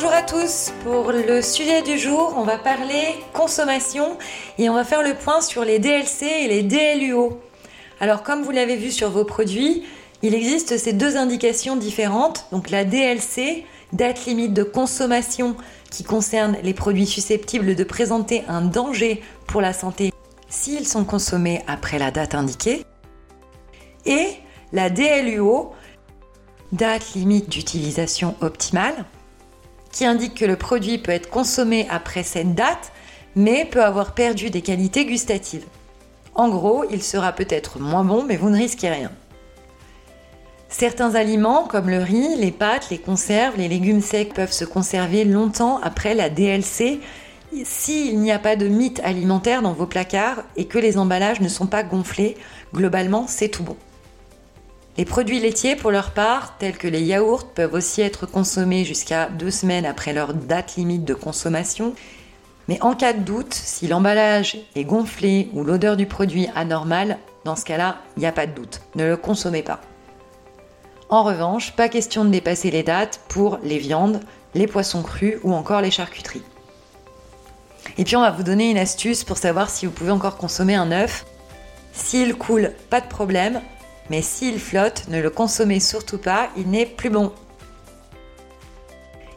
Bonjour à tous, pour le sujet du jour, on va parler consommation et on va faire le point sur les DLC et les DLUO. Alors comme vous l'avez vu sur vos produits, il existe ces deux indications différentes, donc la DLC, date limite de consommation qui concerne les produits susceptibles de présenter un danger pour la santé s'ils sont consommés après la date indiquée, et la DLUO, date limite d'utilisation optimale, qui indique que le produit peut être consommé après cette date, mais peut avoir perdu des qualités gustatives. En gros, il sera peut-être moins bon, mais vous ne risquez rien. Certains aliments, comme le riz, les pâtes, les conserves, les légumes secs, peuvent se conserver longtemps après la DLC s'il n'y a pas de mythe alimentaire dans vos placards et que les emballages ne sont pas gonflés. Globalement, c'est tout bon. Les produits laitiers, pour leur part, tels que les yaourts, peuvent aussi être consommés jusqu'à deux semaines après leur date limite de consommation. Mais en cas de doute, si l'emballage est gonflé ou l'odeur du produit anormale, dans ce cas-là, il n'y a pas de doute. Ne le consommez pas. En revanche, pas question de dépasser les dates pour les viandes, les poissons crus ou encore les charcuteries. Et puis on va vous donner une astuce pour savoir si vous pouvez encore consommer un œuf. S'il coule, pas de problème, mais s'il flotte, ne le consommez surtout pas, il n'est plus bon.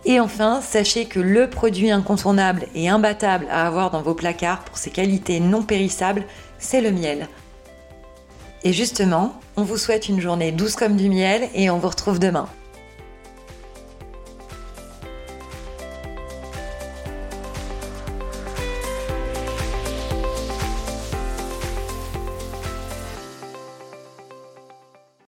Et enfin, sachez que le produit incontournable et imbattable à avoir dans vos placards pour ses qualités non périssables, c'est le miel. Et justement, on vous souhaite une journée douce comme du miel et on vous retrouve demain.